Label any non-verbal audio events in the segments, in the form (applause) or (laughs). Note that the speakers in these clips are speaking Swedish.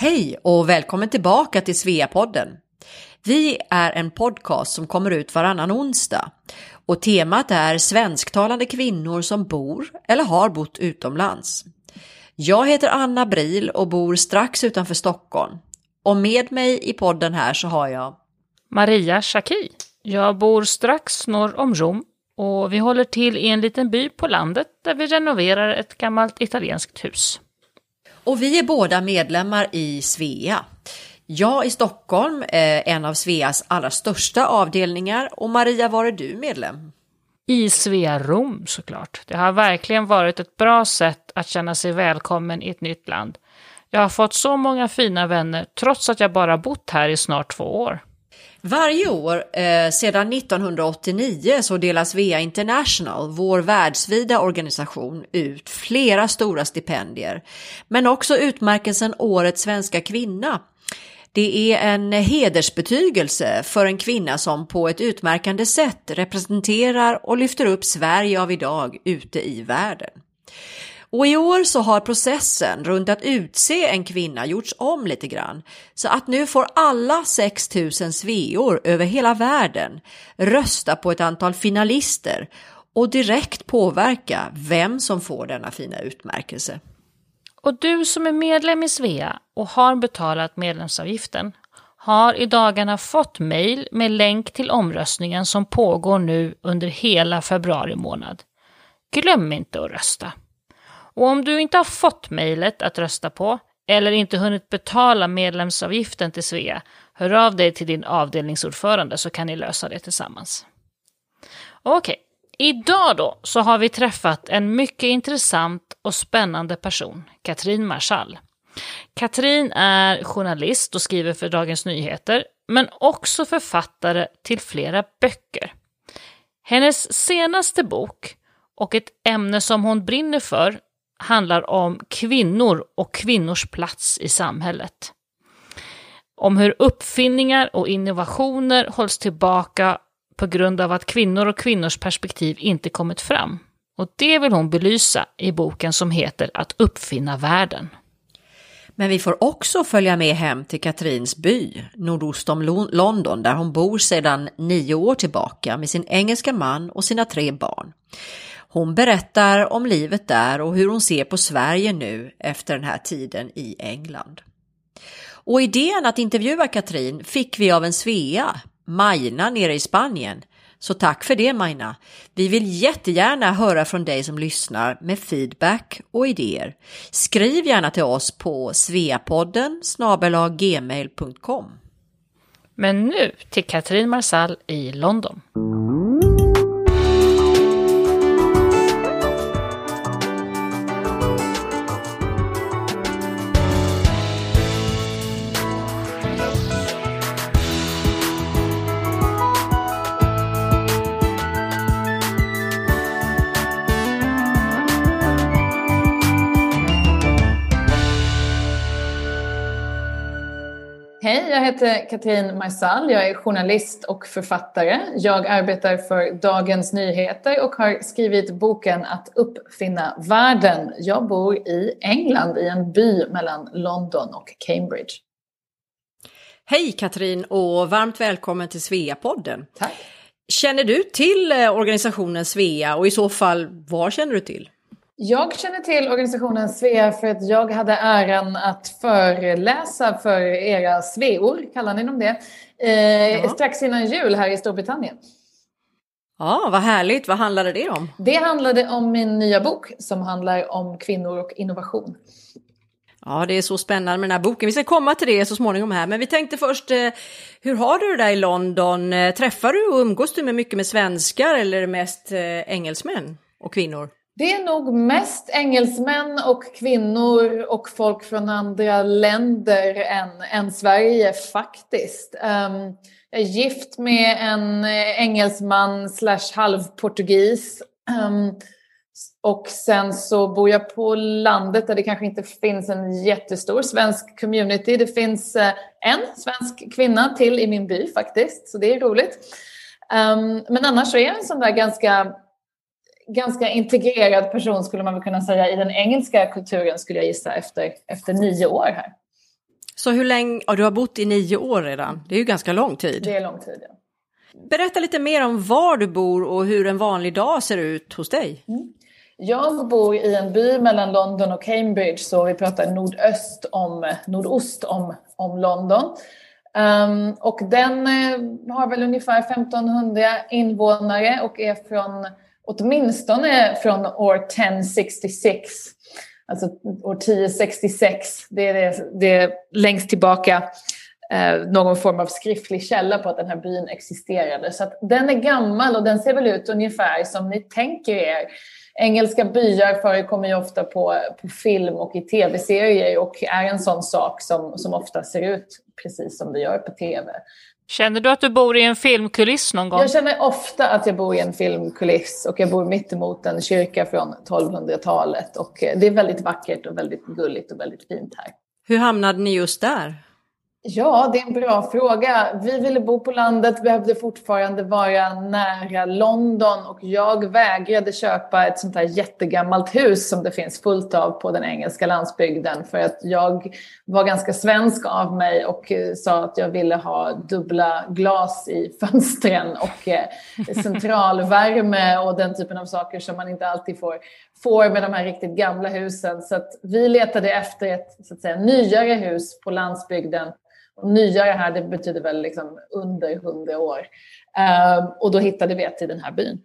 Hej och välkommen tillbaka till Sveapodden. Vi är en podcast som kommer ut varannan onsdag och temat är svensktalande kvinnor som bor eller har bott utomlands. Jag heter Anna Bril och bor strax utanför Stockholm. Och med mig i podden här så har jag Maria Schacki. Jag bor strax norr om Rom och vi håller till i en liten by på landet där vi renoverar ett gammalt italienskt hus. Och vi är båda medlemmar i Svea. Jag i Stockholm, eh, en av Sveas allra största avdelningar och Maria, var är du medlem? I Svea Rom såklart. Det har verkligen varit ett bra sätt att känna sig välkommen i ett nytt land. Jag har fått så många fina vänner trots att jag bara bott här i snart två år. Varje år eh, sedan 1989 så delas VEA International, vår världsvida organisation, ut flera stora stipendier, men också utmärkelsen Årets svenska kvinna. Det är en hedersbetygelse för en kvinna som på ett utmärkande sätt representerar och lyfter upp Sverige av idag ute i världen. Och i år så har processen runt att utse en kvinna gjorts om lite grann. Så att nu får alla 6000 sveor över hela världen rösta på ett antal finalister och direkt påverka vem som får denna fina utmärkelse. Och du som är medlem i Svea och har betalat medlemsavgiften har i dagarna fått mejl med länk till omröstningen som pågår nu under hela februari månad. Glöm inte att rösta. Och om du inte har fått mejlet att rösta på eller inte hunnit betala medlemsavgiften till Svea, hör av dig till din avdelningsordförande så kan ni lösa det tillsammans. Okej, idag då så har vi träffat en mycket intressant och spännande person, Katrin Marschall. Katrin är journalist och skriver för Dagens Nyheter, men också författare till flera böcker. Hennes senaste bok och ett ämne som hon brinner för handlar om kvinnor och kvinnors plats i samhället. Om hur uppfinningar och innovationer hålls tillbaka på grund av att kvinnor och kvinnors perspektiv inte kommit fram. Och det vill hon belysa i boken som heter Att uppfinna världen. Men vi får också följa med hem till Katrins by, nordost om London, där hon bor sedan nio år tillbaka med sin engelska man och sina tre barn. Hon berättar om livet där och hur hon ser på Sverige nu efter den här tiden i England. Och idén att intervjua Katrin fick vi av en Svea, Majna nere i Spanien. Så tack för det Majna. Vi vill jättegärna höra från dig som lyssnar med feedback och idéer. Skriv gärna till oss på sveapodden gmail.com. Men nu till Katrin Marsall i London. Heter Katrin Marsall. Jag är journalist och författare. Jag arbetar för Dagens Nyheter och har skrivit boken Att uppfinna världen. Jag bor i England, i en by mellan London och Cambridge. Hej Katrin och varmt välkommen till Svea-podden. Tack. Känner du till eh, organisationen Svea och i så fall var känner du till? Jag känner till organisationen Svea för att jag hade äran att föreläsa för era sveor, kallar ni dem det, eh, strax innan jul här i Storbritannien. Ja, vad härligt. Vad handlade det om? Det handlade om min nya bok som handlar om kvinnor och innovation. Ja, det är så spännande med den här boken. Vi ska komma till det så småningom här, men vi tänkte först, eh, hur har du det där i London? Eh, träffar du och umgås du med mycket med svenskar eller mest eh, engelsmän och kvinnor? Det är nog mest engelsmän och kvinnor och folk från andra länder än, än Sverige faktiskt. Um, jag är gift med en engelsman slash halvportugis. Um, och sen så bor jag på landet där det kanske inte finns en jättestor svensk community. Det finns eh, en svensk kvinna till i min by faktiskt, så det är roligt. Um, men annars så är jag en sån där ganska ganska integrerad person skulle man väl kunna säga i den engelska kulturen skulle jag gissa efter, efter nio år här. Så hur länge, ja, du har bott i nio år redan, det är ju ganska lång tid. Det är lång tid, ja. Berätta lite mer om var du bor och hur en vanlig dag ser ut hos dig. Mm. Jag bor i en by mellan London och Cambridge, så vi pratar nordöst om, nordost om, om London. Um, och den eh, har väl ungefär 1500 invånare och är från åtminstone från år 1066. Alltså år 1066, det är det, det är längst tillbaka eh, någon form av skriftlig källa på att den här byn existerade. Så att den är gammal och den ser väl ut ungefär som ni tänker er. Engelska byar förekommer ju ofta på, på film och i tv-serier och är en sån sak som, som ofta ser ut precis som det gör på tv. Känner du att du bor i en filmkuliss någon gång? Jag känner ofta att jag bor i en filmkuliss och jag bor mitt emot en kyrka från 1200-talet och det är väldigt vackert och väldigt gulligt och väldigt fint här. Hur hamnade ni just där? Ja, det är en bra fråga. Vi ville bo på landet, behövde fortfarande vara nära London och jag vägrade köpa ett sånt här jättegammalt hus som det finns fullt av på den engelska landsbygden för att jag var ganska svensk av mig och eh, sa att jag ville ha dubbla glas i (laughs) fönstren och eh, centralvärme och den typen av saker som man inte alltid får, får med de här riktigt gamla husen. Så att vi letade efter ett så att säga, nyare hus på landsbygden Nyare här, det betyder väl liksom under hundra år. Uh, och då hittade vi ett i den här byn.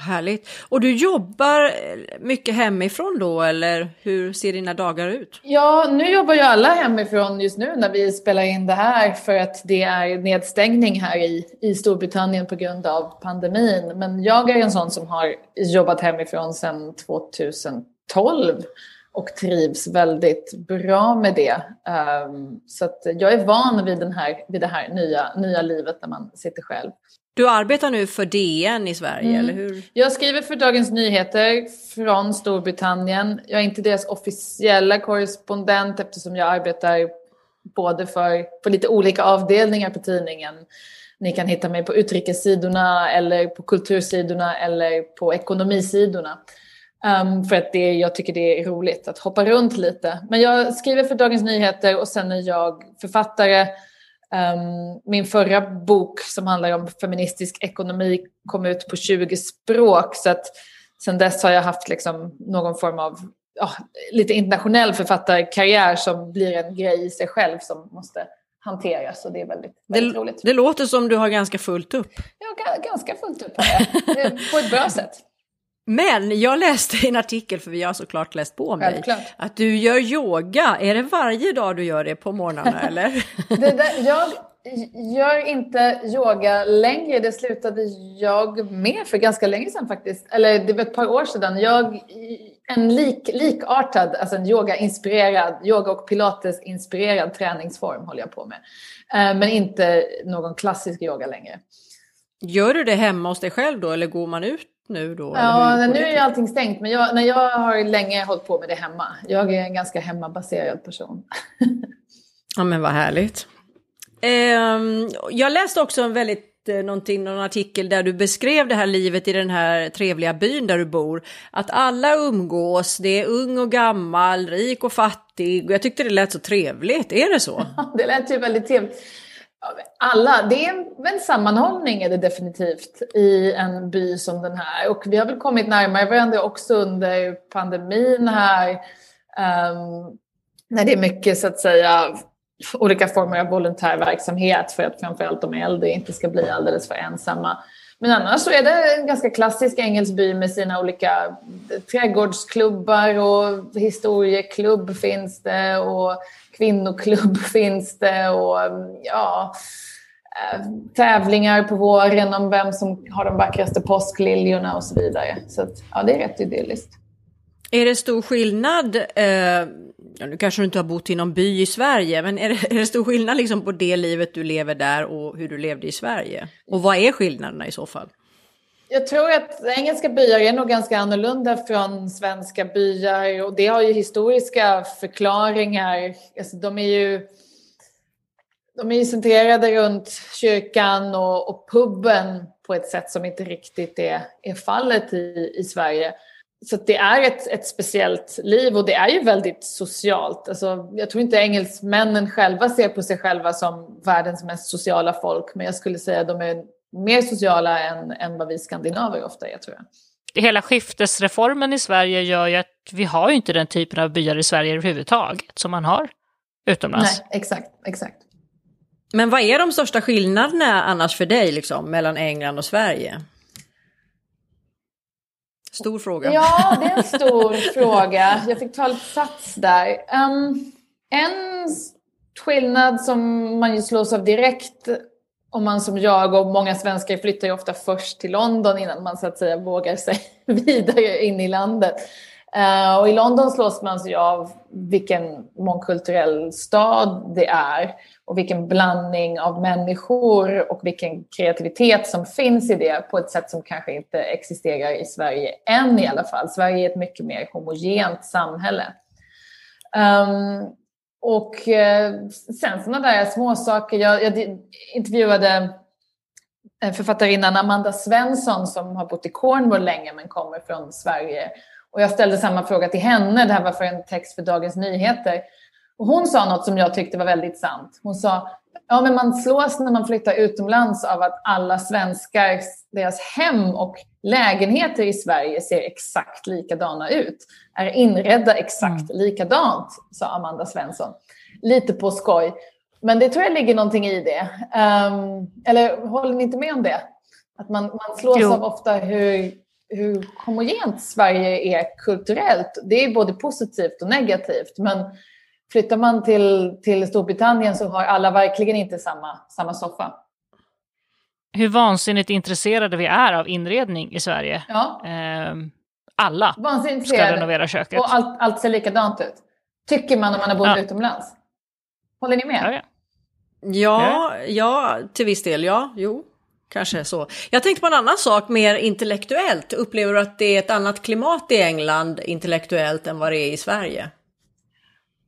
Härligt. Och du jobbar mycket hemifrån då eller hur ser dina dagar ut? Ja, nu jobbar ju alla hemifrån just nu när vi spelar in det här för att det är nedstängning här i, i Storbritannien på grund av pandemin. Men jag är en sån som har jobbat hemifrån sedan 2012 och trivs väldigt bra med det. Um, så jag är van vid, den här, vid det här nya, nya livet när man sitter själv. Du arbetar nu för DN i Sverige, mm. eller hur? Jag skriver för Dagens Nyheter från Storbritannien. Jag är inte deras officiella korrespondent eftersom jag arbetar både för, för lite olika avdelningar på tidningen. Ni kan hitta mig på utrikessidorna eller på kultursidorna eller på ekonomisidorna. Um, för att det, jag tycker det är roligt att hoppa runt lite. Men jag skriver för Dagens Nyheter och sen är jag författare. Um, min förra bok som handlar om feministisk ekonomi kom ut på 20 språk. Så att sen dess har jag haft liksom någon form av ja, lite internationell författarkarriär som blir en grej i sig själv som måste hanteras och det är väldigt, väldigt det, roligt. Det låter som du har ganska fullt upp. Ja, ganska fullt upp har jag. (laughs) På ett bra sätt. Men jag läste en artikel, för vi har såklart läst på om dig, att du gör yoga. Är det varje dag du gör det på morgnarna (laughs) eller? där, jag gör inte yoga längre. Det slutade jag med för ganska länge sedan faktiskt. Eller det var ett par år sedan. Jag, en lik, likartad, alltså en yoga-inspirerad, yoga och pilates-inspirerad träningsform håller jag på med. Eh, men inte någon klassisk yoga längre. Gör du det hemma hos dig själv då eller går man ut nu då? Ja, nu är ju allting stängt, men jag, när jag har länge hållit på med det hemma. Jag är en ganska hemmabaserad person. (laughs) ja, men vad härligt. Eh, jag läste också en väldigt eh, någonting, någon artikel där du beskrev det här livet i den här trevliga byn där du bor. Att alla umgås, det är ung och gammal, rik och fattig. Jag tyckte det lät så trevligt, är det så? (laughs) det lät ju väldigt trevligt. Alla, det är en sammanhållning är det definitivt i en by som den här. Och vi har väl kommit närmare varandra också under pandemin här. Um, när det är mycket så att säga olika former av volontärverksamhet för att framförallt de äldre inte ska bli alldeles för ensamma. Men annars så är det en ganska klassisk engelsk by med sina olika trädgårdsklubbar och historieklubb finns det och kvinnoklubb (laughs) finns det och ja, eh, tävlingar på våren om vem som har de vackraste påskliljorna och så vidare. Så att, ja, det är rätt idylliskt. Är det stor skillnad, eh, ja, nu kanske du inte har bott i någon by i Sverige, men är det, är det stor skillnad liksom på det livet du lever där och hur du levde i Sverige? Och vad är skillnaderna i så fall? Jag tror att engelska byar är nog ganska annorlunda från svenska byar och det har ju historiska förklaringar. Alltså de är ju de är centrerade runt kyrkan och, och puben på ett sätt som inte riktigt är, är fallet i, i Sverige så det är ett, ett speciellt liv och det är ju väldigt socialt. Alltså, jag tror inte engelsmännen själva ser på sig själva som världens mest sociala folk, men jag skulle säga att de är mer sociala än, än vad vi skandinaver ofta är, tror jag. Hela skiftesreformen i Sverige gör ju att vi har ju inte den typen av byar i Sverige överhuvudtaget som man har utomlands. Nej, exakt, exakt. Men vad är de största skillnaderna annars för dig liksom, mellan England och Sverige? Stor fråga. Ja, det är en stor (laughs) fråga. Jag fick ta lite sats där. Um, en skillnad som man ju slås av direkt om man som jag och många svenskar flyttar ju ofta först till London innan man så att säga vågar sig (laughs) vidare in i landet. Uh, och i London slås man sig av vilken mångkulturell stad det är och vilken blandning av människor och vilken kreativitet som finns i det på ett sätt som kanske inte existerar i Sverige än i alla fall. Sverige är ett mycket mer homogent samhälle. Um, och uh, sen sådana där småsaker. Jag, jag intervjuade eh, författarinnan Amanda Svensson som har bott i Cornwall länge men kommer från Sverige. Och jag ställde samma fråga till henne, det här var för en text för Dagens Nyheter. Och hon sa något som jag tyckte var väldigt sant. Hon sa, ja men man slås när man flyttar utomlands av att alla svenskar, deras hem och lägenheter i Sverige ser exakt likadana ut. Är inredda exakt mm. likadant, sa Amanda Svensson. Lite på skoj. Men det tror jag ligger någonting i det. Um, eller håller ni inte med om det? Att man, man slås jo. av ofta hur, hur homogent Sverige är kulturellt. Det är både positivt och negativt. Men Flyttar man till, till Storbritannien så har alla verkligen inte samma, samma soffa. Hur vansinnigt intresserade vi är av inredning i Sverige. Ja. Eh, alla ska renovera köket. Och allt, allt ser likadant ut. Tycker man om man har bott ja. utomlands. Håller ni med? Ja, ja. ja, ja, till viss del, ja, jo. Kanske så. Jag tänkte på en annan sak mer intellektuellt. Upplever du att det är ett annat klimat i England intellektuellt än vad det är i Sverige?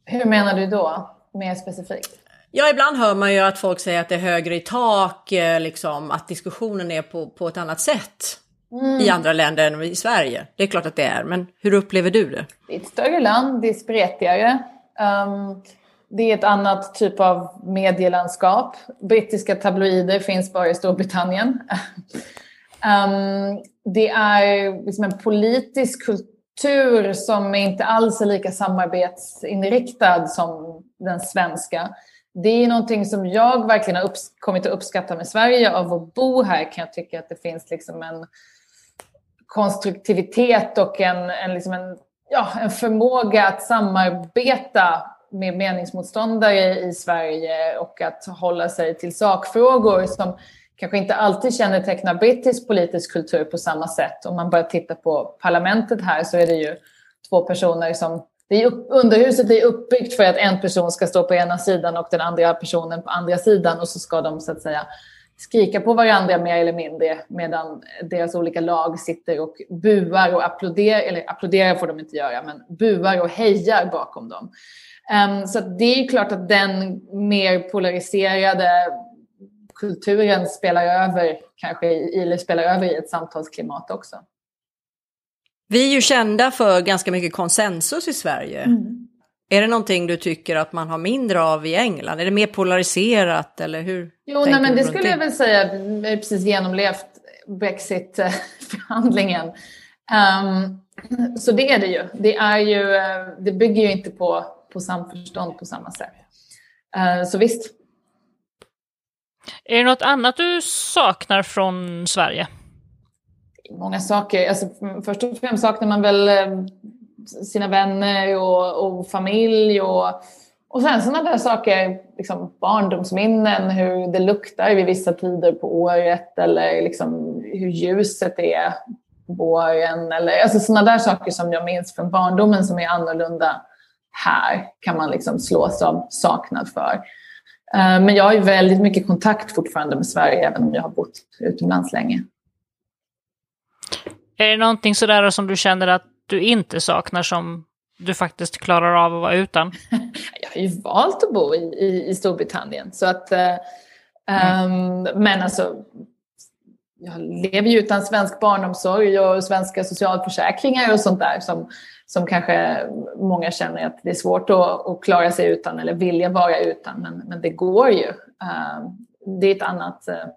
Hur menar du då, mer specifikt? Ja, ibland hör man ju att folk säger att det är högre i tak, eh, liksom, att diskussionen är på, på ett annat sätt mm. i andra länder än i Sverige. Det är klart att det är, men hur upplever du det? Det är ett större land, det är spretigare. Um, det är ett annat typ av medielandskap. Brittiska tabloider finns bara i Storbritannien. (laughs) um, det är liksom en politisk kultur som inte alls är lika samarbetsinriktad som den svenska. Det är någonting som jag verkligen har kommit att uppskatta med Sverige. Av att bo här kan jag tycka att det finns liksom en konstruktivitet och en, en, liksom en, ja, en förmåga att samarbeta med meningsmotståndare i Sverige och att hålla sig till sakfrågor som kanske inte alltid kännetecknar brittisk politisk kultur på samma sätt. Om man bara tittar på parlamentet här så är det ju två personer som... Det är upp, underhuset är uppbyggt för att en person ska stå på ena sidan och den andra personen på andra sidan och så ska de så att säga skrika på varandra mer eller mindre medan deras olika lag sitter och buar och applåderar, eller applåderar får de inte göra, men buar och hejar bakom dem. Um, så det är klart att den mer polariserade kulturen spelar över, kanske, eller spelar över i ett samtalsklimat också. Vi är ju kända för ganska mycket konsensus i Sverige. Mm. Är det någonting du tycker att man har mindre av i England? Är det mer polariserat eller hur? Jo, nej, men det skulle jag väl säga. Vi har precis genomlevt Brexit-förhandlingen. Um, så det är det ju. Det, är ju, eh, det bygger ju inte på, på samförstånd på samma sätt. Uh, så visst, är det något annat du saknar från Sverige? Många saker. Alltså, först och främst saknar man väl eh, sina vänner och, och familj och, och sen sådana där saker, liksom barndomsminnen, hur det luktar vid vissa tider på året eller liksom hur ljuset är på våren. Eller, alltså sådana där saker som jag minns från barndomen som är annorlunda här kan man liksom slås av saknad för. Eh, men jag har ju väldigt mycket kontakt fortfarande med Sverige, även om jag har bott utomlands länge. Är det någonting sådär som du känner att du inte saknar som du faktiskt klarar av att vara utan? (laughs) jag har ju valt att bo i, i, i Storbritannien. Så att, uh, mm. um, men alltså, jag lever ju utan svensk barnomsorg och svenska socialförsäkringar och sånt där som, som kanske många känner att det är svårt att, att klara sig utan eller vilja vara utan. Men, men det går ju. Uh, det är ett annat, uh,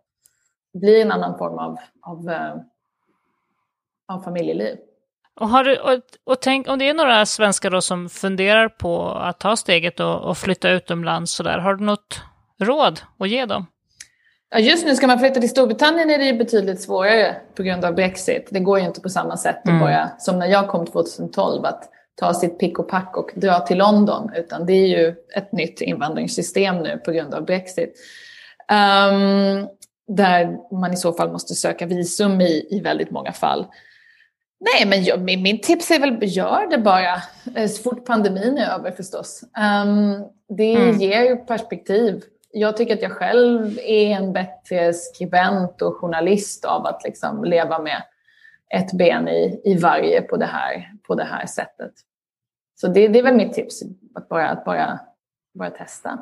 blir en annan form av, av, uh, av familjeliv. Och, har du, och, och tänk om det är några svenskar då som funderar på att ta steget och, och flytta utomlands sådär, har du något råd att ge dem? Ja, just nu ska man flytta till Storbritannien är det ju betydligt svårare på grund av Brexit. Det går ju inte på samma sätt mm. bara, som när jag kom 2012 att ta sitt pick och pack och dra till London. Utan det är ju ett nytt invandringssystem nu på grund av Brexit. Um, där man i så fall måste söka visum i, i väldigt många fall. Nej, men jag, min, min, tips är väl gör det bara eh, så fort pandemin är över förstås. Um, det mm. ger perspektiv jag tycker att jag själv är en bättre skribent och journalist av att liksom leva med ett ben i, i varje på det här, på det här sättet. Så det, det är väl mitt tips, att bara, att bara, bara testa.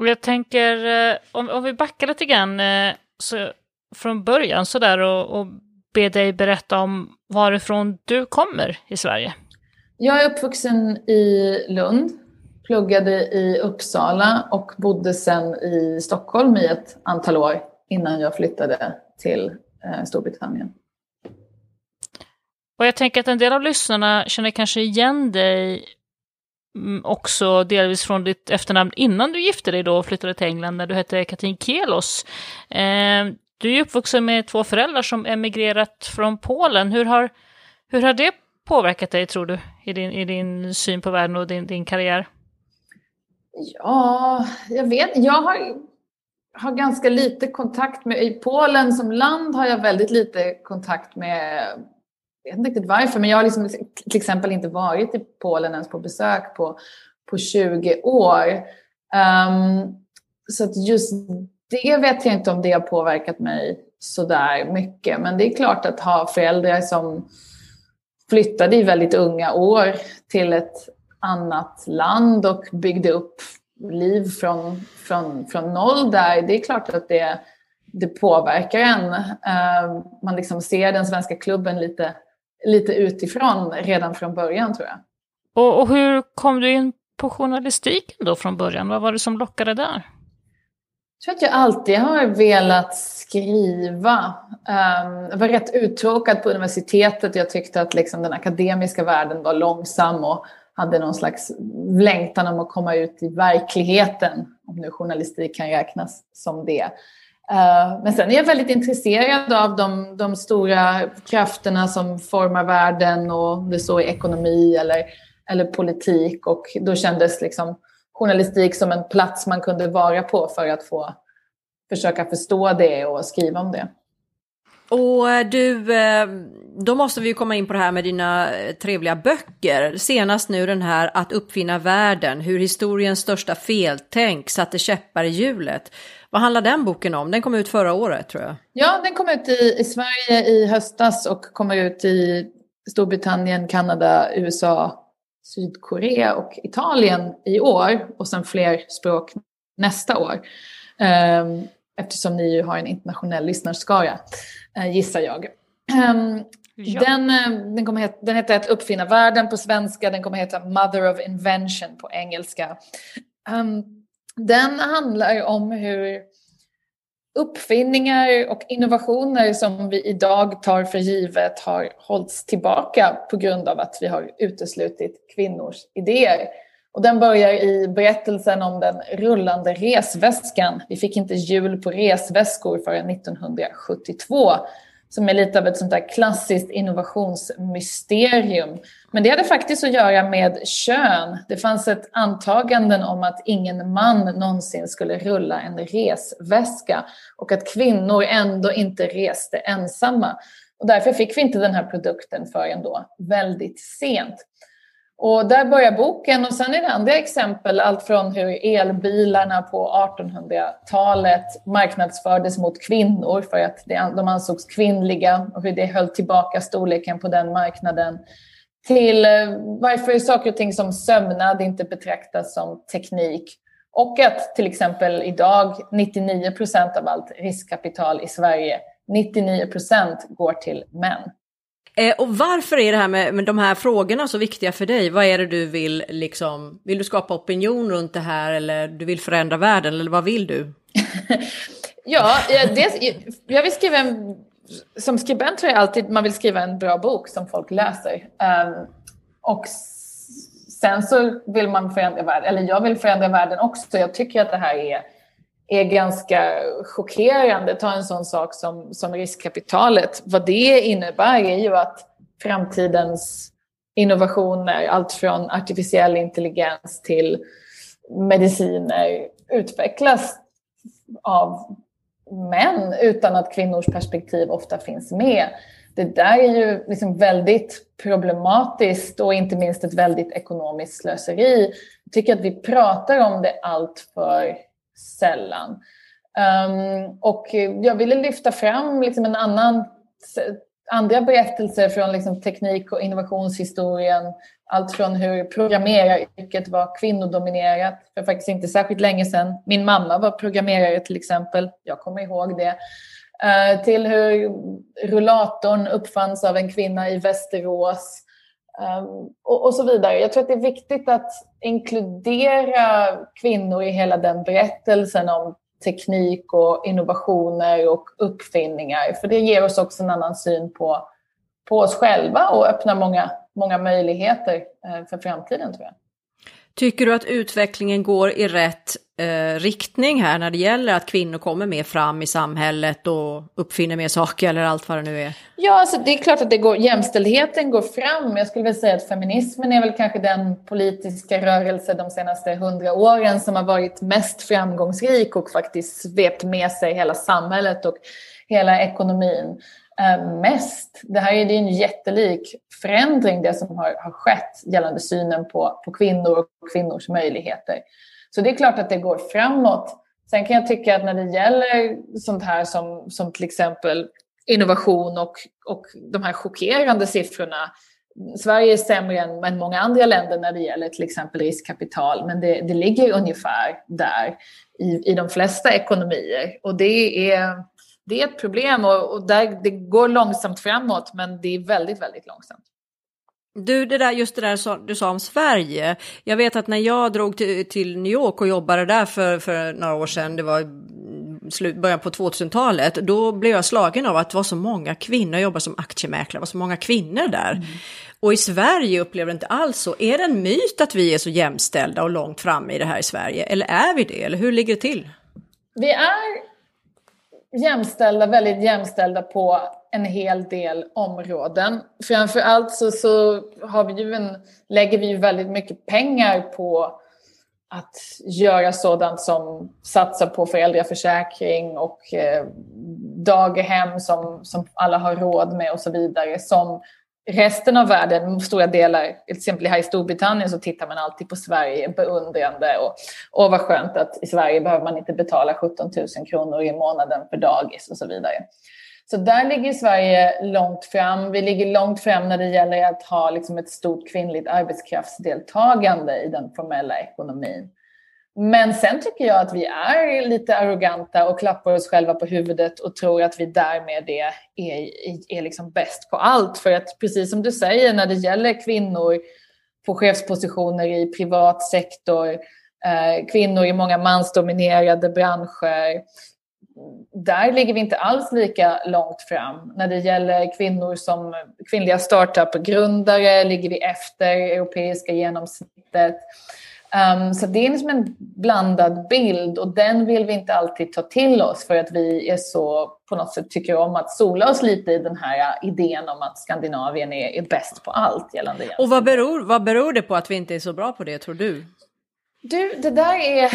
Jag tänker, eh, om, om vi backar lite grann eh, så, från början så där och, och be dig berätta om varifrån du kommer i Sverige. Jag är uppvuxen i Lund pluggade i Uppsala och bodde sen i Stockholm i ett antal år innan jag flyttade till eh, Storbritannien. Och jag tänker att en del av lyssnarna känner kanske igen dig mm, också delvis från ditt efternamn innan du gifte dig då och flyttade till England när du hette Katrin Kelos. Eh, du är uppvuxen med två föräldrar som emigrerat från Polen. Hur har, hur har det påverkat dig tror du i din, i din syn på världen och din, din karriär? Ja, jag vet Jag har, har ganska lite kontakt med... I Polen som land har jag väldigt lite kontakt med... Jag vet inte riktigt varför, men jag har liksom till exempel inte varit i Polen ens på besök på, på 20 år. Um, så att just det vet jag inte om det har påverkat mig sådär mycket. Men det är klart att ha föräldrar som flyttade i väldigt unga år till ett annat land och byggde upp liv från, från, från noll där, det är klart att det, det påverkar en. Uh, man liksom ser den svenska klubben lite, lite utifrån redan från början tror jag. Och, och hur kom du in på journalistiken då från början? Vad var det som lockade där? Jag tror att jag alltid har velat skriva. Um, jag var rätt uttråkad på universitetet. Jag tyckte att liksom den akademiska världen var långsam och hade någon slags längtan om att komma ut i verkligheten, om nu journalistik kan räknas som det. Eh, men sen är jag väldigt intresserad av de, de stora krafterna som formar världen och det så är ekonomi eller, eller politik och då kändes liksom journalistik som en plats man kunde vara på för att få försöka förstå det och skriva om det. Och eh, du, eh, då måste vi ju komma in på det här med dina eh, trevliga böcker. Senast nu den här Att uppfinna världen, hur historiens största feltänk satte käppar i hjulet. Vad handlar den boken om? Den kom ut förra året tror jag. Ja, den kom ut i, i Sverige i höstas och kommer ut i Storbritannien, Kanada, USA, Sydkorea och Italien i år och sen fler språk nästa år. Um, eftersom ni ju har en internationell lyssnarskara. Eh, gissar jag. Ehm, ja. Den, eh, den, kommer heta, den heter Att uppfinna världen på svenska, den kommer heta Mother of Invention på engelska. Ehm, den handlar om hur uppfinningar och innovationer som vi idag tar för givet har hållits tillbaka på grund av att vi har uteslutit kvinnors idéer. Och den börjar i berättelsen om den rullande resväskan. Vi fick inte hjul på resväskor förrän 1972 som är lite av ett sånt där klassiskt innovationsmysterium. Men det hade faktiskt att göra med kön. Det fanns ett antaganden om att ingen man någonsin skulle rulla en resväska och att kvinnor ändå inte reste ensamma. Och därför fick vi inte den här produkten förrän då väldigt sent. Och där börjar boken och sen är det andra exempel, allt från hur elbilarna på 1800-talet marknadsfördes mot kvinnor för att de ansågs kvinnliga och hur det höll tillbaka storleken på den marknaden till eh, varför saker och ting som sömnad inte betraktas som teknik Och att till exempel idag 99 procent av allt riskkapital i Sverige, 99 procent går till män. Eh, och varför är det här med, med de här frågorna så viktiga för dig? Vad är det du vill liksom, vill du skapa opinion runt det här eller du vill förändra världen eller vad vill du? (laughs) ja, dels, jag vill skriva en, som skribent tror jag alltid man vill skriva en bra bok som folk läser. Um, och sen så vill man förändra världen, eller jag vill förändra världen också. Jag tycker att det här är, är ganska chockerande. Ta en sån sak som, som riskkapitalet. Vad det innebär är ju att framtidens innovationer, allt från artificiell intelligens till mediciner, utvecklas av män utan att kvinnors perspektiv ofta finns med. Det där är ju liksom väldigt problematiskt och inte minst ett väldigt ekonomiskt slöseri. Jag tycker att vi pratar om det allt för sällan. Um, och jag ville lyfta fram liksom en annan andra berättelser från liksom teknik och innovationshistorien. Allt från hur programmeraryrket var kvinnodominerat för faktiskt inte särskilt länge sedan. Min mamma var programmerare till exempel. Jag kommer ihåg det. Uh, till hur rullatorn uppfanns av en kvinna i Västerås. Um, och, och, så vidare. Jag tror att det är viktigt att inkludera kvinnor i hela den berättelsen om teknik och innovationer och uppfinningar. För det ger oss också en annan syn på, på oss själva och öppnar många, många möjligheter eh, för framtiden tror jag. Tycker du att utvecklingen går i rätt eh, riktning här när det gäller att kvinnor kommer mer fram i samhället och uppfinner mer saker eller allt vad det nu är? Ja, alltså det är klart att det går, jämställdheten går fram. Jag skulle vilja säga att feminismen är väl kanske den politiska rörelse de senaste hundra åren som har varit mest framgångsrik och faktiskt svept med sig hela samhället och hela ekonomin eh, mest. Det här är, det är en jättelik förändring det som har, har skett gällande synen på, på kvinnor och kvinnors möjligheter. Så det är klart att det går framåt. Sen kan jag tycka att när det gäller sånt här som, som till exempel innovation och, och de här chockerande siffrorna. Sverige är sämre än, än många andra länder när det gäller till exempel riskkapital, men det, det ligger ungefär där i, i de flesta ekonomier. Och det är, det är ett problem och, och där, det går långsamt framåt, men det är väldigt, väldigt långsamt. Du, det där, just det där du sa om Sverige. Jag vet att när jag drog till, till New York och jobbade där för, för några år sedan, det var slut, början på 2000-talet, då blev jag slagen av att det var så många kvinnor, jag jobbar som aktiemäklare, det var så många kvinnor där. Mm. Och i Sverige upplever det inte alls så. Är det en myt att vi är så jämställda och långt framme i det här i Sverige? Eller är vi det? Eller hur ligger det till? Vi är jämställda, väldigt jämställda på en hel del områden. Framför allt så, så har vi ju en, lägger vi ju väldigt mycket pengar på att göra sådant som satsar på föräldraförsäkring och eh, daghem som, som alla har råd med och så vidare. Som resten av världen, stora delar, till exempel här i Storbritannien så tittar man alltid på Sverige beundrande och, och vad skönt att i Sverige behöver man inte betala 17 000 kronor i månaden för dagis och så vidare. Så där ligger Sverige långt fram. Vi ligger långt fram när det gäller att ha liksom ett stort kvinnligt arbetskraftsdeltagande i den formella ekonomin. Men sen tycker jag att vi är lite arroganta och klappar oss själva på huvudet och tror att vi därmed är, är, är liksom bäst på allt. För att precis som du säger, när det gäller kvinnor på chefspositioner i privat sektor, eh, kvinnor i många mansdominerade branscher, där ligger vi inte alls lika långt fram. När det gäller kvinnor som kvinnliga startup-grundare ligger vi efter europeiska genomsnittet. Um, så det är liksom en blandad bild och den vill vi inte alltid ta till oss för att vi är så på något sätt tycker om att sola oss lite i den här idén om att Skandinavien är, är bäst på allt gällande Och vad beror, vad beror det på att vi inte är så bra på det tror du? Du, det där är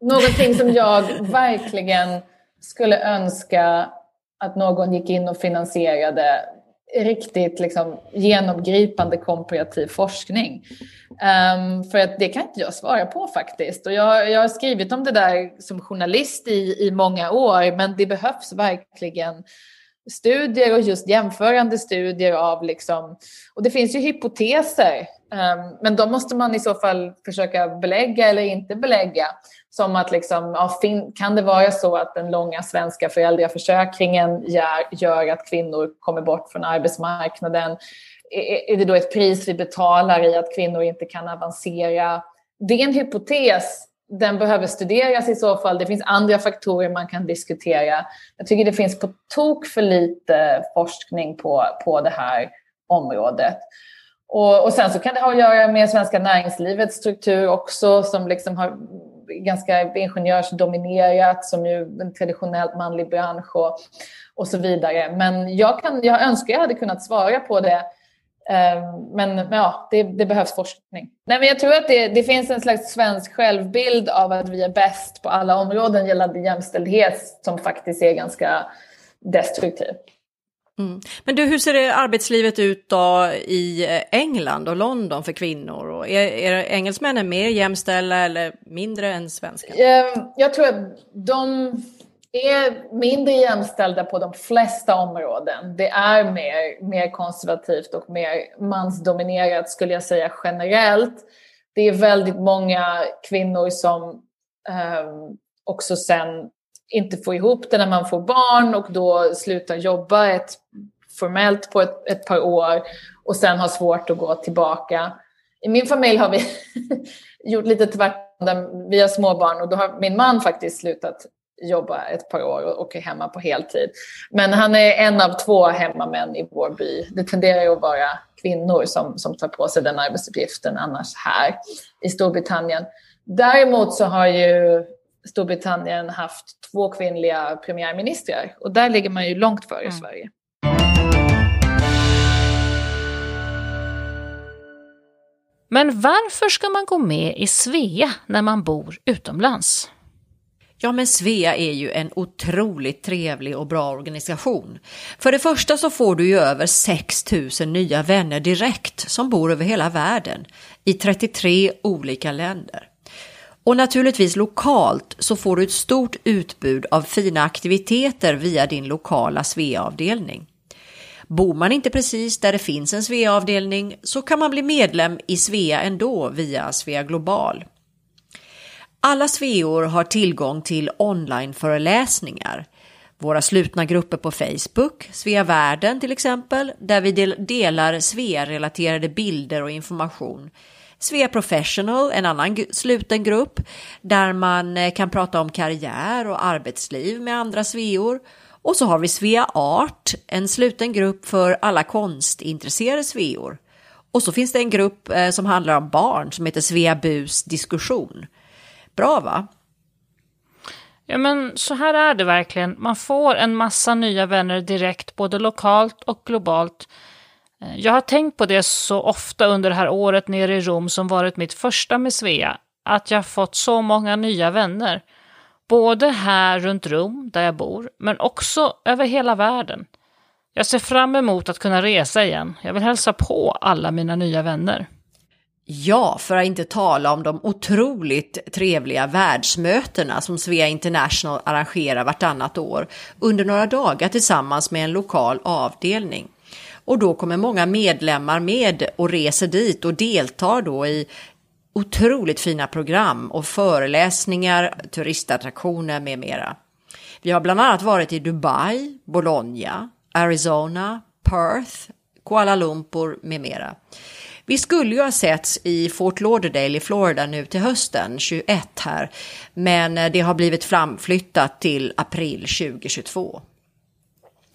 någonting som jag verkligen skulle önska att någon gick in och finansierade riktigt liksom, genomgripande komparativ forskning. Um, för att det kan inte jag svara på faktiskt. Och jag, jag har skrivit om det där som journalist i, i många år, men det behövs verkligen studier och just jämförande studier av liksom, och det finns ju hypoteser, um, men de måste man i så fall försöka belägga eller inte belägga. Som att liksom, ja, kan det vara så att den långa svenska föräldraförsäkringen gör, gör att kvinnor kommer bort från arbetsmarknaden? Är, är det då ett pris vi betalar i att kvinnor inte kan avancera? Det är en hypotes den behöver studeras i så fall. Det finns andra faktorer man kan diskutera. Jag tycker det finns på tok för lite forskning på, på det här området. Och, och sen så kan det ha att göra med svenska näringslivets struktur också som liksom har ganska ingenjörsdominerat som ju en traditionellt manlig bransch och, och så vidare. Men jag, kan, jag önskar jag hade kunnat svara på det Ehm, men ja, det, det, behövs forskning. Nej, men jag tror att det, det, finns en slags svensk självbild av att vi är bäst på alla områden gällande jämställdhet som faktiskt är ganska destruktiv. Mm. Men du, hur ser det arbetslivet ut då i England och London för kvinnor? Och är, är engelsmännen mer jämställda eller mindre än svenskar? Ehm, jag tror att de är mindre jämställda på de flesta områden. Det är mer, mer konservativt och mer mansdominerat skulle jag säga generellt. Det är väldigt många kvinnor som eh, också sen inte får ihop det när man får barn och då slutar jobba ett, formellt på ett, ett par år och sen har svårt att gå tillbaka. I min familj har vi (laughs) gjort lite tvärtom. Vi har småbarn och då har min man faktiskt slutat jobba ett par år och är hemma på heltid. Men han är en av två hemmamän i vår by. Det tenderar att vara kvinnor som, som tar på sig den arbetsuppgiften annars här i Storbritannien. Däremot så har ju Storbritannien haft två kvinnliga premiärministrar och där ligger man ju långt före mm. Sverige. Men varför ska man gå med i Svea när man bor utomlands? Ja, men Svea är ju en otroligt trevlig och bra organisation. För det första så får du ju över 6 000 nya vänner direkt som bor över hela världen i 33 olika länder. Och naturligtvis lokalt så får du ett stort utbud av fina aktiviteter via din lokala Svea-avdelning. Bor man inte precis där det finns en Svea-avdelning så kan man bli medlem i Svea ändå via Svea Global. Alla sveor har tillgång till onlineföreläsningar. Våra slutna grupper på Facebook, Svea Världen till exempel, där vi delar Svea-relaterade bilder och information. Svea Professional, en annan sluten grupp där man eh, kan prata om karriär och arbetsliv med andra sveor. Och så har vi Svea Art, en sluten grupp för alla konstintresserade sveor. Och så finns det en grupp eh, som handlar om barn som heter Svea Bus diskussion. Bra va? Ja men så här är det verkligen. Man får en massa nya vänner direkt, både lokalt och globalt. Eh, jag har tänkt på det så ofta under det här året nere i Rom som varit mitt första med Svea, att jag fått så många nya vänner. Både här runt Rom, där jag bor, men också över hela världen. Jag ser fram emot att kunna resa igen. Jag vill hälsa på alla mina nya vänner. Ja, för att inte tala om de otroligt trevliga världsmötena som Svea International arrangerar vartannat år under några dagar tillsammans med en lokal avdelning. Och då kommer många medlemmar med och reser dit och deltar då i otroligt fina program och föreläsningar, turistattraktioner med mera. Vi har bland annat varit i Dubai, Bologna, Arizona, Perth, Kuala Lumpur med mera. Vi skulle ju ha setts i Fort Lauderdale i Florida nu till hösten 21 här, men eh, det har blivit framflyttat till april 2022.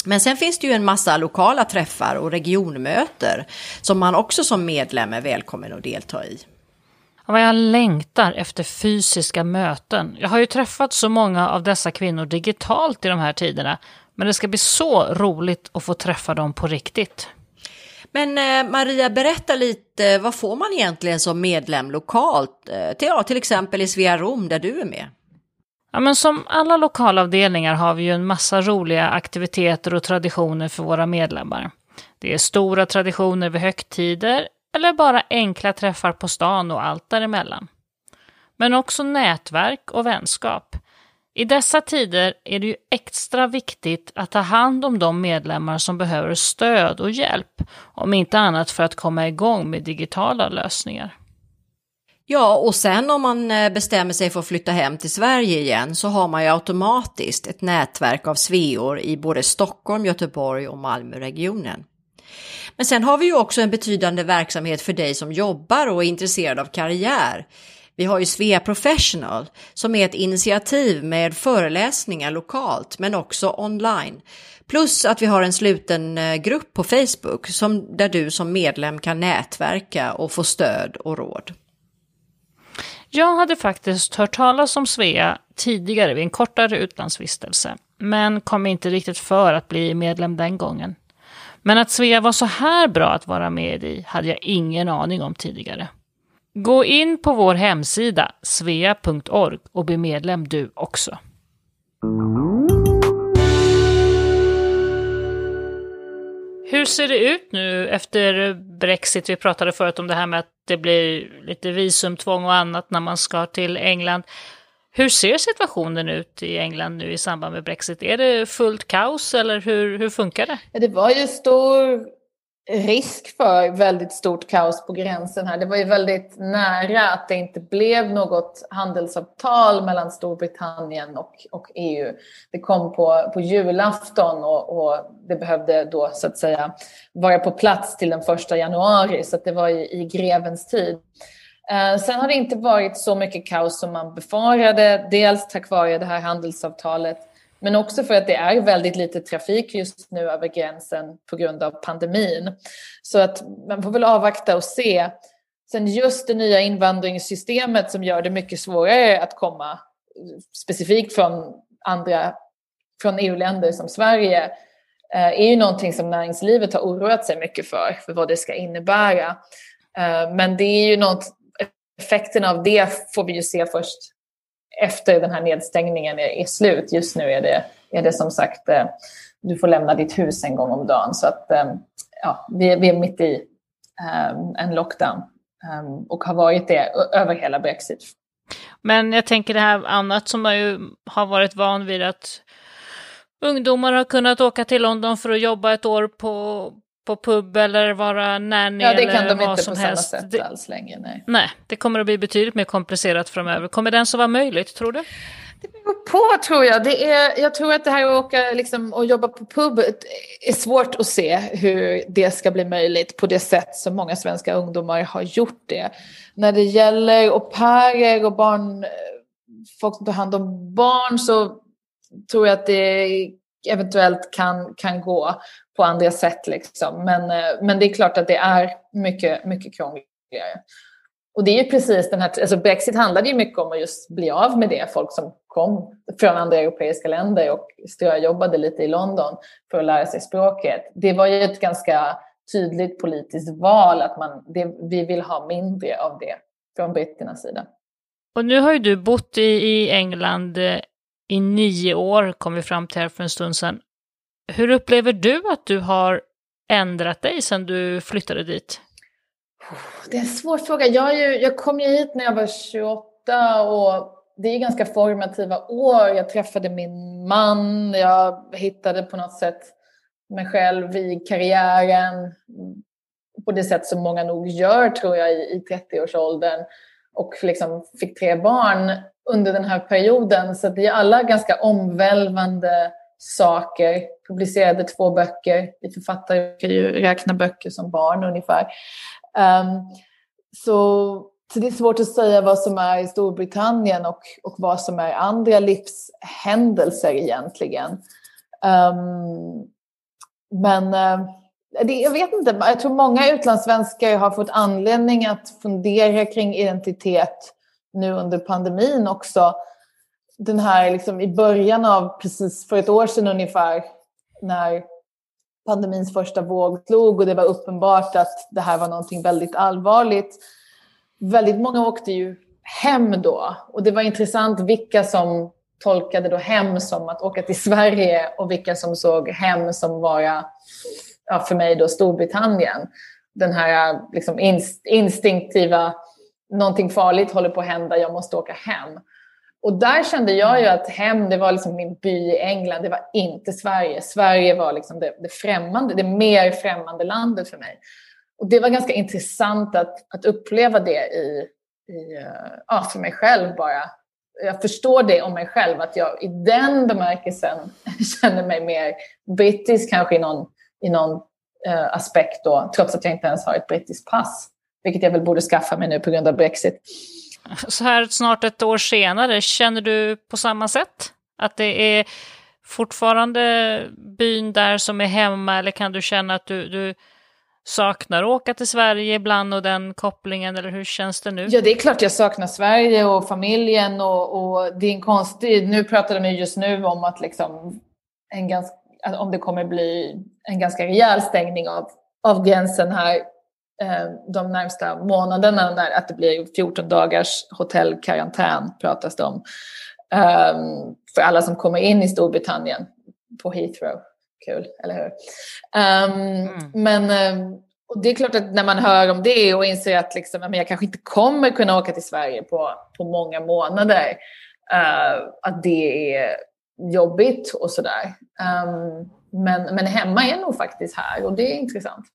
Men sen finns det ju en massa lokala träffar och regionmöter som man också som medlem är välkommen att delta i. Vad jag längtar efter fysiska möten. Jag har ju träffat så många av dessa kvinnor digitalt i de här tiderna, men det ska bli så roligt att få träffa dem på riktigt. Men eh, Maria, berätta lite, vad får man egentligen som medlem lokalt? Eh, till, ja, till exempel i Svea Rom där du är med. Ja, men som alla lokalavdelningar har vi ju en massa roliga aktiviteter och traditioner för våra medlemmar. Det är stora traditioner vid högtider eller bara enkla träffar på stan och allt däremellan. Men också nätverk och vänskap. I dessa tider är det ju extra viktigt att ta hand om de medlemmar som behöver stöd och hjälp, om inte annat för att komma igång med digitala lösningar. Ja, och sen om man eh, bestämmer sig för att flytta hem till Sverige igen så har man ju automatiskt ett nätverk av sveor i både Stockholm, Göteborg och Malmöregionen. Men sen har vi ju också en betydande verksamhet för dig som jobbar och är intresserad av karriär. Vi har ju Svea Professional som är ett initiativ med föreläsningar lokalt men också online. Plus att vi har en sluten eh, grupp på Facebook som, där du som medlem kan nätverka och få stöd och råd. Jag hade faktiskt hört talas om Svea tidigare vid en kortare utlandsvistelse, men kom inte riktigt för att bli medlem den gången. Men att Svea var så här bra att vara med i hade jag ingen aning om tidigare. Gå in på vår hemsida svea.org och bli medlem du också. Hur ser det ut nu efter Brexit? Vi pratade förut om det här med att det blir lite visumtvång och annat när man ska till England. Hur ser situationen ut i England nu i samband med Brexit? Är det fullt kaos eller hur, hur funkar det? Det var ju stor risk för väldigt stort kaos på gränsen här. Det var ju väldigt nära att det inte blev något handelsavtal mellan Storbritannien och, och EU. Det kom på, på julafton och, och, det behövde då så att säga vara på plats till den första januari så det var i, i grevens tid. Eh, sen har det inte varit så mycket kaos som man befarade, dels tack vare det här handelsavtalet men också för att det är väldigt lite trafik just nu över gränsen på grund av pandemin. Så att man får väl avvakta och se. Sen just det nya invandringssystemet som gör det mycket svårare att komma specifikt från andra, från EU-länder som Sverige eh, är ju någonting som näringslivet har oroat sig mycket för, för vad det ska innebära. Eh, men det är ju något, effekten av det får vi ju se först efter den här nedstängningen är, är slut. Just nu är det, är det som sagt, eh, du får lämna ditt hus en gång om dagen. Så att, eh, ja, vi, vi är mitt i eh, en lockdown eh, och har varit det över hela Brexit. Men jag tänker det här annat som man ju har varit van vid att ungdomar har kunnat åka till London för att jobba ett år på, på pub eller vara nanny ja, det kan de inte på som samma helst. sätt det, alls längre. Nej. nej, det kommer att bli betydligt mer komplicerat framöver. Kommer det ens att vara möjligt, tror du? Det beror på tror jag. Det är, jag tror att det här att åka liksom, och jobba på pub är svårt att se hur det ska bli möjligt på det sätt som många svenska ungdomar har gjort det. När det gäller au pairer och barn, folk som tar hand om barn så tror jag att det eventuellt kan, kan gå på andra sätt. Liksom. Men, eh, men det är klart att det är mycket, mycket krångligare. Och det är ju precis den här, alltså Brexit handlade ju mycket om att just bli av med det, folk som kom från andra europeiska länder och ströjobbade lite i London för att lära sig språket. Det var ju ett ganska tydligt politiskt val att man, det, vi vill ha mindre av det från britternas sida. Och nu har ju du bott i, i England eh, i nio år, kom vi fram till här för en stund sedan. Hur upplever du att du har ändrat dig sedan du flyttade dit? Det är en svår fråga. Jag, ju, jag kom ju hit när jag var 28 och det är ganska formativa år. Jag träffade min man, jag hittade på något sätt mig själv i karriären mm, på det sätt som många nog gör tror jag i, i 30-årsåldern och liksom fick tre barn under den här perioden. Så det är alla ganska omvälvande saker. Publicerade två böcker. Vi författare kan ju räkna böcker som barn ungefär. Um, så, så det är svårt att säga vad som är i Storbritannien och, och vad som är andra livshändelser egentligen. Um, men uh, det, jag vet inte, jag tror många utlandssvenskar har fått anledning att fundera kring identitet nu under pandemin också. Den här liksom i början av, precis för ett år sedan ungefär, när pandemins första våg slog och det var uppenbart att det här var någonting väldigt allvarligt. Väldigt många åkte ju hem då och det var intressant vilka som tolkade då hem som att åka till Sverige och vilka som såg hem som vara, ja, för mig då Storbritannien. Den här liksom instinktiva någonting farligt håller på att hända, jag måste åka hem. Och där kände jag ju att hem, det var liksom min by i England, det var inte Sverige. Sverige var liksom det, det främmande, det mer främmande landet för mig. Och det var ganska intressant att, att uppleva det i, i, eh, ja, för mig själv bara. Jag förstår det om mig själv, att jag i den bemärkelsen (laughs) känner mig mer brittisk kanske i någon, i någon eh, aspekt då, trots att jag inte ens har ett brittiskt pass. Vilket jag väl borde skaffa mig nu på grund av Brexit. Så här snart ett år senare, känner du på samma sätt? Att det är fortfarande byn där som är hemma eller kan du känna att du, du saknar att åka till Sverige ibland och den kopplingen eller hur känns det nu? Ja, det är klart jag saknar Sverige och familjen och, och det är en konstig, nu pratade de just nu om att liksom en ganska, om det kommer bli en ganska rejäl stängning av, av gränsen här de närmsta månaderna, när, att det blir 14 dagars hotellkarantän pratas det om. Um, för alla som kommer in i Storbritannien på Heathrow. Kul, eller hur? Um, mm. Men um, och det är klart att när man hör om det och inser att liksom, jag kanske inte kommer kunna åka till Sverige på, på många månader, uh, att det är jobbigt och sådär. Um, men, men hemma är nog faktiskt här och det är intressant.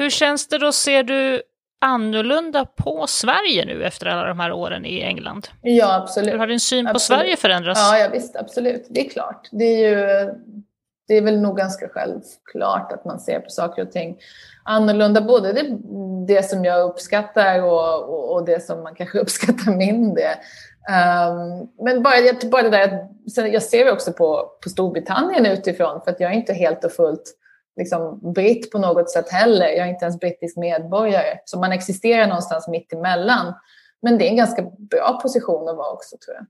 Hur känns det då? Ser du annorlunda på Sverige nu efter alla de här åren i England? Ja, absolut. Hur har din syn absolut. på Sverige förändrats? Ja, ja, visst, absolut. Det är klart. Det är ju det är väl nog ganska självklart att man ser på saker och ting annorlunda. Både det, det som jag uppskattar och, och, och, det som man kanske (laughs) uppskattar mindre. Um, men bara, bara det där, jag ser också på, på Storbritannien utifrån för att jag är inte helt och fullt liksom, britt på något sätt heller. Jag är inte ens brittisk medborgare. Så man existerar någonstans mitt emellan. Men det är en ganska bra position att vara också tror jag.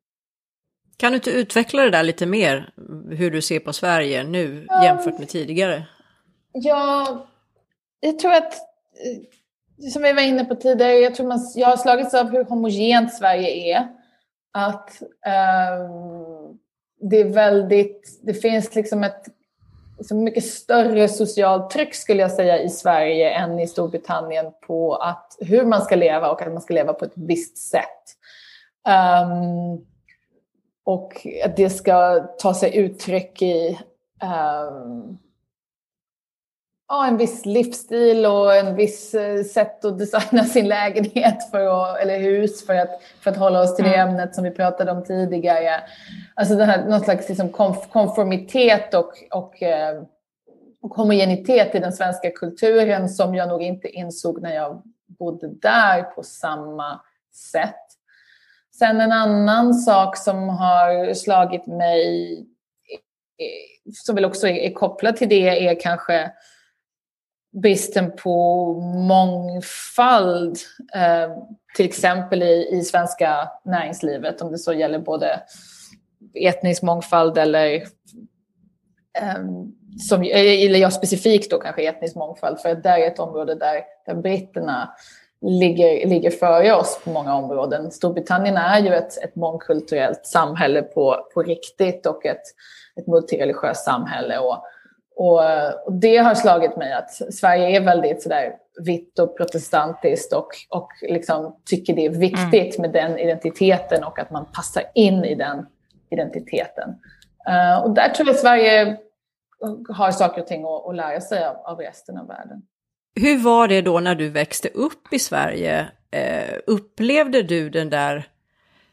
Kan du inte utveckla det där lite mer, hur du ser på Sverige nu um, jämfört med tidigare? Ja, jag tror att, eh, som vi var inne på tidigare, jag, tror man, jag har slagits av hur homogent Sverige är. Att um, det är väldigt, det finns liksom ett liksom mycket större socialt tryck skulle jag säga i Sverige än i Storbritannien på att, hur man ska leva och att man ska leva på ett visst sätt. Um, och att det ska ta sig uttryck i um, ja, en viss livsstil och en viss eh, sätt att designa sin lägenhet för att, eller hus för att, för att hålla oss till det mm. ämnet som vi pratade om tidigare. Alltså den här, någon slags liksom konformitet och, och, och homogenitet i den svenska kulturen som jag nog inte insåg när jag bodde där på samma sätt. Sen en annan sak som har slagit mig, eh, som väl också är kopplad till det, är kanske bristen på mångfald, eh, till exempel i, i svenska näringslivet, om det så gäller både etnisk mångfald eller eh, som, eller jag specifikt då kanske etnisk mångfald, för att det är ett område där, där britterna ligger, ligger före oss på många områden. Storbritannien är ju ett, ett mångkulturellt samhälle på, på riktigt och ett, ett multireligiöst samhälle. Och, och, och, det har slagit mig att Sverige är väldigt sådär vitt och protestantiskt och, och liksom tycker det är viktigt mm. med den identiteten och att man passar in i den identiteten. Uh, och där tror jag Sverige har saker och ting att, lära sig av, resten av världen. Hur var det då när du växte upp i Sverige? Uh, upplevde du den där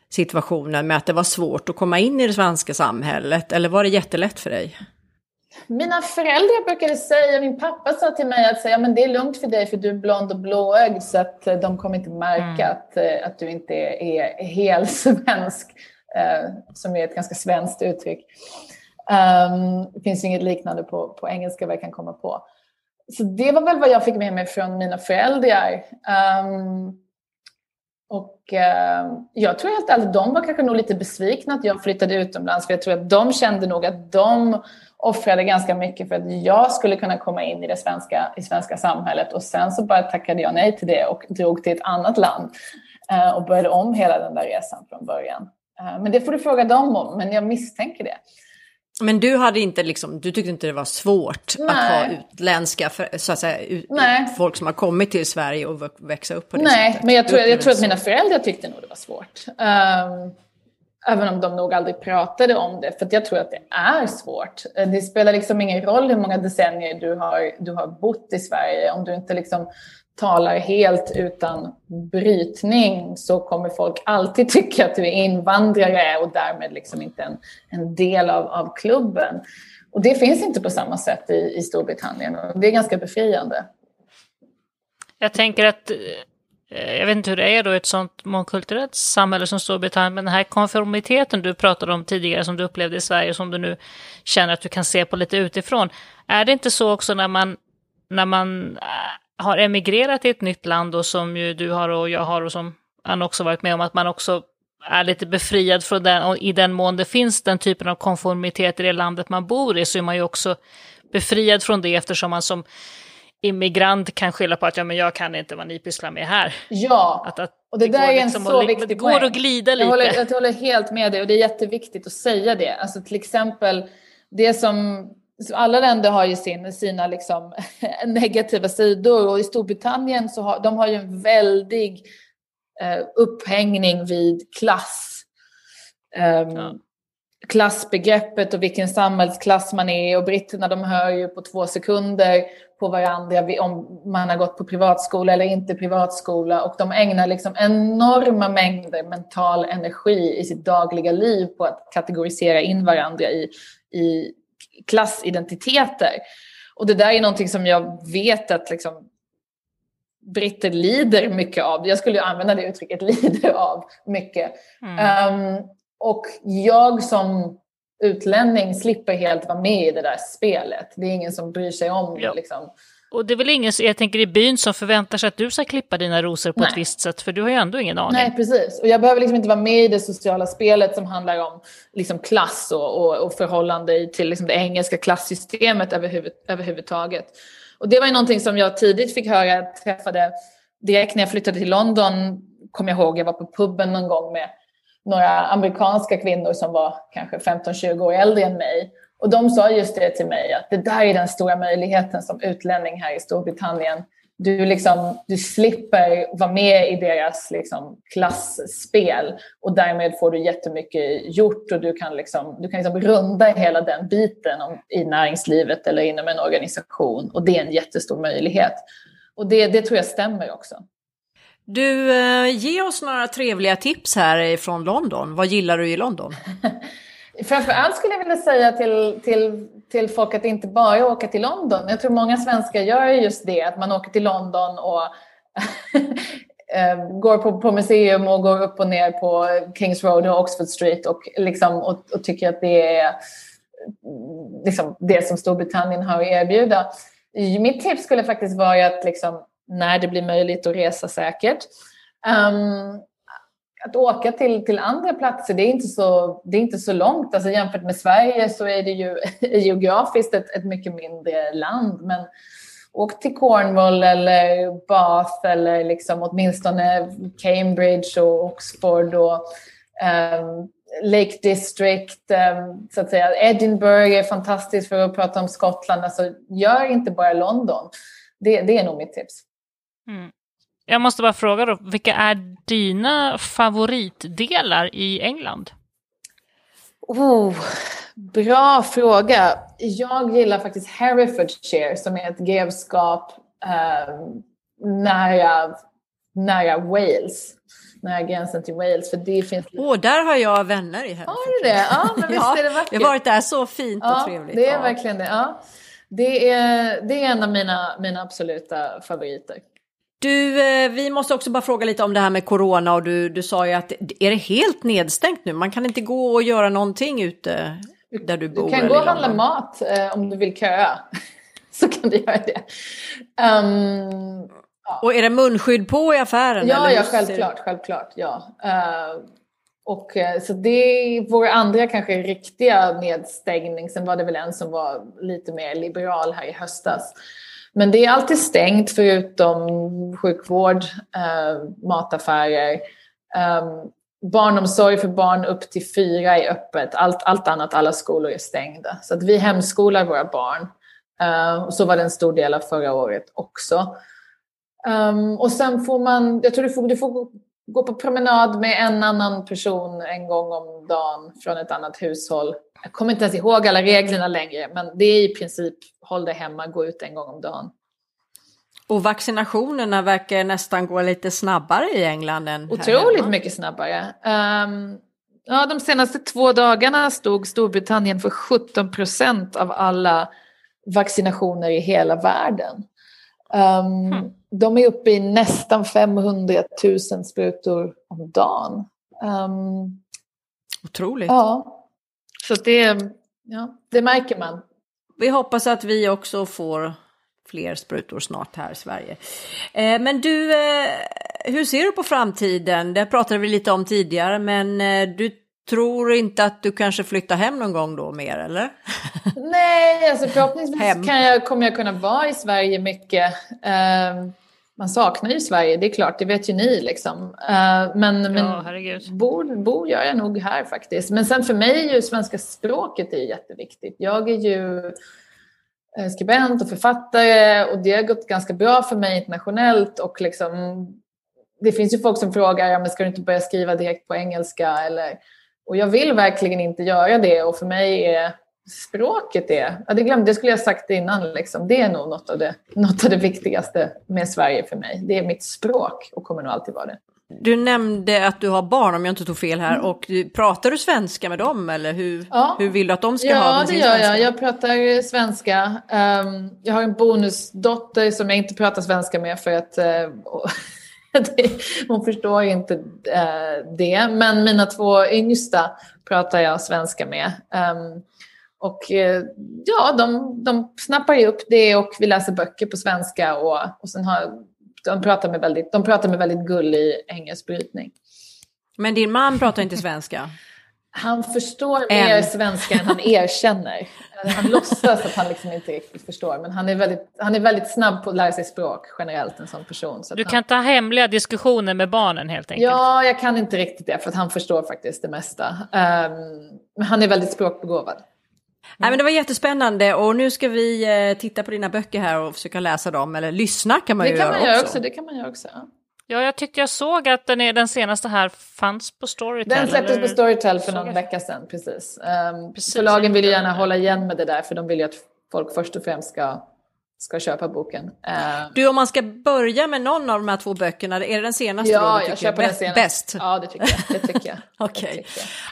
situationen med att det var svårt att komma in i det svenska samhället eller var det jättelätt för dig? Mina föräldrar brukade säga, min pappa sa till mig att säga, men det är lugnt för dig för du är blond och blåögd så att eh, de kommer inte märka mm. att, eh, att du inte är helt (laughs) svensk, eh, Eh, som är ett ganska svenskt uttryck. Um, det finns inget liknande på, på engelska vad jag kan komma på. Så det var väl vad jag fick med mig från mina föräldrar. Um, och uh, jag tror helt alltså, ärligt, de var kanske nog lite besvikna att jag flyttade utomlands, för jag tror att de kände nog att de offrade ganska mycket för att jag skulle kunna komma in i det svenska, i svenska samhället och sen så bara tackade jag nej till det och drog till ett annat land uh, och började om hela den där resan från början. Uh, men det får du fråga dem om, men jag misstänker det. Men du hade inte liksom, du tyckte inte det var svårt Nej. att ha utländska, så att säga, ut, folk som har kommit till Sverige och växa upp på det Nej, sättet? men jag tror, jag tror att mina föräldrar tyckte nog det var svårt. Ehm, även om de nog aldrig pratade om det, för jag tror att det är svårt. Eh, Det spelar liksom ingen roll hur många decennier du har, du har bott i Sverige. Om du inte liksom talar helt utan brytning så kommer folk alltid (laughs) tycka att du är invandrare och därmed liksom inte en, en del av, av klubben. Och det finns inte på samma sätt i, i Storbritannien och det är ganska befriande. Jag tänker att, eh, jag vet inte hur det är då i ett sånt mångkulturellt samhälle som Storbritannien, men den här konformiteten du pratade om tidigare som du upplevde i Sverige, som du nu känner att du kan se på lite utifrån. Är det inte så också när man, när man eh, har emigrerat till ett nytt land och som ju du har och jag har och som Anna också varit med om, att man också är lite befriad från den, och i den mån det finns den typen av konformitet i det landet man bor i, så är man ju också befriad från det eftersom man som immigrant kan skylla på att ja, men jag kan inte vad ni pysslar med här. Ja, Att, att och det, där går är en liksom så att, viktig Det går att glida lite. Jag håller, jag håller helt med dig och det är jätteviktigt att säga det. Alltså till exempel det som alla länder har ju sin, sina liksom (laughs) negativa sidor och i Storbritannien så har de har ju en väldig eh, upphängning vid klass. Ehm, Ja. Klassbegreppet och vilken samhällsklass man är och britterna de hör ju på två sekunder på varandra om man har gått på privatskola eller inte privatskola och de ägnar liksom enorma mängder mental energi i sitt dagliga liv på att kategorisera in varandra i, i klassidentiteter. Och det där är någonting som jag vet att liksom britter lider mycket av. Jag skulle ju använda det uttrycket, (laughs) lider av mycket. Mm. Ehm, och jag som utlänning slipper helt vara med i det där spelet. Det är ingen som bryr sig om Ja. liksom. Och det är väl ingen, jag tänker i byn, som förväntar sig att du ska klippa dina rosor på Nej. ett visst sätt, för du har ju ändå ingen aning. Nej, precis. Och jag behöver liksom inte vara med i det sociala spelet som handlar om liksom klass och, och, och förhållande till liksom det engelska klassystemet överhuvud, överhuvudtaget. Och det var ju någonting som jag tidigt fick höra. Jag träffade direkt när jag flyttade till London, kommer jag ihåg, jag var på puben någon gång med några amerikanska kvinnor som var kanske 15-20 år äldre än mig. Och de sa just det till mig, att det där är den stora möjligheten som utlänning här i Storbritannien. Du, liksom, du slipper vara med i deras liksom, klassspel och därmed får du jättemycket gjort och du kan, liksom, du kan liksom runda hela den biten om, i näringslivet eller inom en organisation och det är en jättestor möjlighet. Och det, det tror jag stämmer också. Du, eh, ge oss några trevliga tips här från London. Vad gillar du i London? (laughs) Framförallt skulle jag vilja säga till, till, till folk att inte bara åka till London. Jag tror många svenskar gör just det, att man åker till London och (laughs) eh, går på, på museum och går upp och ner på Kings Road och Oxford Street och, liksom, och, och tycker att det är liksom, det som Storbritannien har att erbjuda. Mitt tips skulle faktiskt vara att liksom, när det blir möjligt att resa säkert, um, att åka till, till andra platser, det är inte så, det är inte så långt. Alltså jämfört med Sverige så är det ju (laughs) geografiskt ett, ett mycket mindre land. Men åk till Cornwall eller Bath eller liksom åtminstone Cambridge och Oxford och um, Lake District, um, så att säga. Edinburgh är fantastiskt för att prata om Skottland. Alltså, gör inte bara London. Det, det är nog mitt tips. Mm. Jag måste bara fråga då, vilka är dina favoritdelar i England? Oh, bra fråga. Jag gillar faktiskt Herefordshire som är ett grevskap eh, nära, nära Wales. Nära gränsen till Wales. För det finns... Åh, oh, där har jag vänner i Hereford. Har du det? Ja, men (laughs) visst är det vackert. Jag har varit där så fint och ja, trevligt. det är ja. verkligen det. Ja. Det, är, det är en av mina, mina absoluta favoriter. Du, eh, vi måste också bara fråga lite om det här med corona och du, du sa ju att är det helt nedstängt nu? Man kan inte gå och göra någonting ute där du bor? Du kan gå och handla mat eh, om du vill köa. (laughs) Så kan du göra det. Um, ja. Och är det munskydd på i affären? Ja, ja självklart, självklart. Ja. Uh, och, så det är vår andra kanske riktiga nedstängning. Sen var det väl en som var lite mer liberal här i höstas. Men det är alltid stängt förutom sjukvård, eh, mataffärer. Eh, barnomsorg för barn upp till fyra är öppet. Allt, allt annat, alla skolor är stängda. Så att vi hemskolar våra barn. Eh, och så var det en stor del av förra året också. Um, och sen får man, jag tror du får, du får gå på promenad med en annan person en gång om dagen från ett annat hushåll. Jag kommer inte ens ihåg alla reglerna längre, men det är i princip håll dig hemma, gå ut en gång om dagen. Och vaccinationerna verkar nästan gå lite snabbare i England än Otroligt hemma. mycket snabbare. Um, ja, de senaste två dagarna stod Storbritannien för 17 procent av alla vaccinationer i hela världen. Um, mm. De är uppe i nästan 500 000 sprutor om dagen. Um, Otroligt. Ja, så det, ja, det märker man. Vi hoppas att vi också får fler sprutor snart här i Sverige. Eh, men du, eh, hur ser du på framtiden? Det pratade vi lite om tidigare, men eh, du tror inte att du kanske flyttar hem någon gång då mer, eller? Nej, alltså (laughs) förhoppningsvis kan jag, kommer jag kunna vara i Sverige mycket. Man saknar ju Sverige, det är klart, det vet ju ni liksom. Uh, men men ja, bor, bor gör jag nog här faktiskt. Men sen för mig är ju svenska språket är jätteviktigt. Jag är ju eh, skribent och författare och det har gått ganska bra för mig internationellt och liksom det finns ju folk som frågar, ja, men ska du inte börja skriva direkt på engelska eller och jag vill verkligen inte göra det och för mig är språket det, ja, det glömde det skulle jag sagt innan, liksom. det är nog något av, det, något av det viktigaste med Sverige för mig. Det är mitt språk och kommer nog alltid vara det. Du nämnde att du har barn om jag inte tog fel här mm. och pratar du svenska med dem eller hur, ja. hur vill du att de ska ja, ha svenska? Ja, det gör jag. Jag pratar svenska. Um, jag har en bonusdotter som jag inte pratar svenska med för att uh, (laughs) hon förstår inte uh, det. Men mina två yngsta pratar jag svenska med. Och uh, ja, de, de snappar ju upp det och vi läser böcker på svenska och, och sen har de pratar med väldigt, de pratar med väldigt gullig engelsk brytning. Men din man pratar inte svenska? (laughs) Han förstår en. mer svenska än han erkänner. Han låtsas att han liksom inte riktigt förstår. Men han är, väldigt, han är väldigt snabb på att lära sig språk generellt, en sån person. Så du kan han... ta hemliga diskussioner med barnen helt enkelt? Ja, jag kan inte riktigt det, för att han förstår faktiskt det mesta. Um, men han är väldigt språkbegåvad. Nej, men det var jättespännande och nu ska vi eh, titta på dina böcker här och försöka läsa dem, eller lyssna kan man det ju kan göra man också. också. Det kan man göra också. Ja, jag tyckte jag såg att den, är, den senaste här fanns på Storytel. Den släpptes på Storytel för någon vecka sedan, precis. Um, precis förlagen vill ju gärna hålla igen med det där, för de vill ju att folk först och främst ska ska köpa boken. Uh, du, om man ska börja med någon av de här två böckerna, är det den senaste ja, då du tycker jag köper den senaste. bäst? Ja, det tycker jag. Det tycker jag. (laughs) Okej. Okay.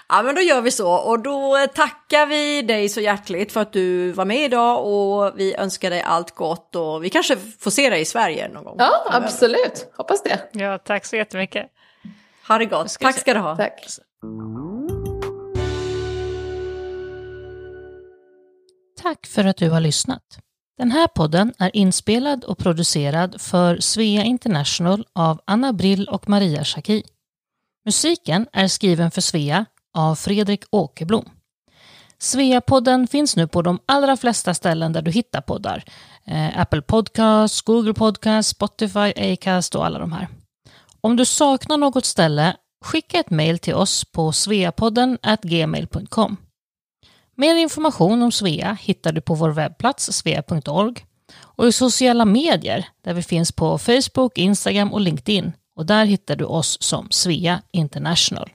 Ja, men då gör vi så. Och då tackar vi dig så hjärtligt för att du var med idag och vi önskar dig allt gott och vi kanske får se dig i Sverige någon gång. Ja, absolut. Hoppas det. Ja, tack så jättemycket. Ha det gott. Tack ska du ha. Tack. Tack för att du har lyssnat. Den här podden är inspelad och producerad för Svea International av Anna Brill och Maria Schacki. Musiken är skriven för Svea av Fredrik Åkerblom. Svea-podden finns nu på de allra flesta ställen där du hittar poddar. Eh, Apple Podcasts, Google Podcasts, Spotify, Acast och alla de här. Om du saknar något ställe, skicka ett mejl till oss på sveapodden gmail.com. Mer information om Svea hittar du på vår webbplats svea.org och i sociala medier där vi finns på Facebook, Instagram och LinkedIn och där hittar du oss som Svea International.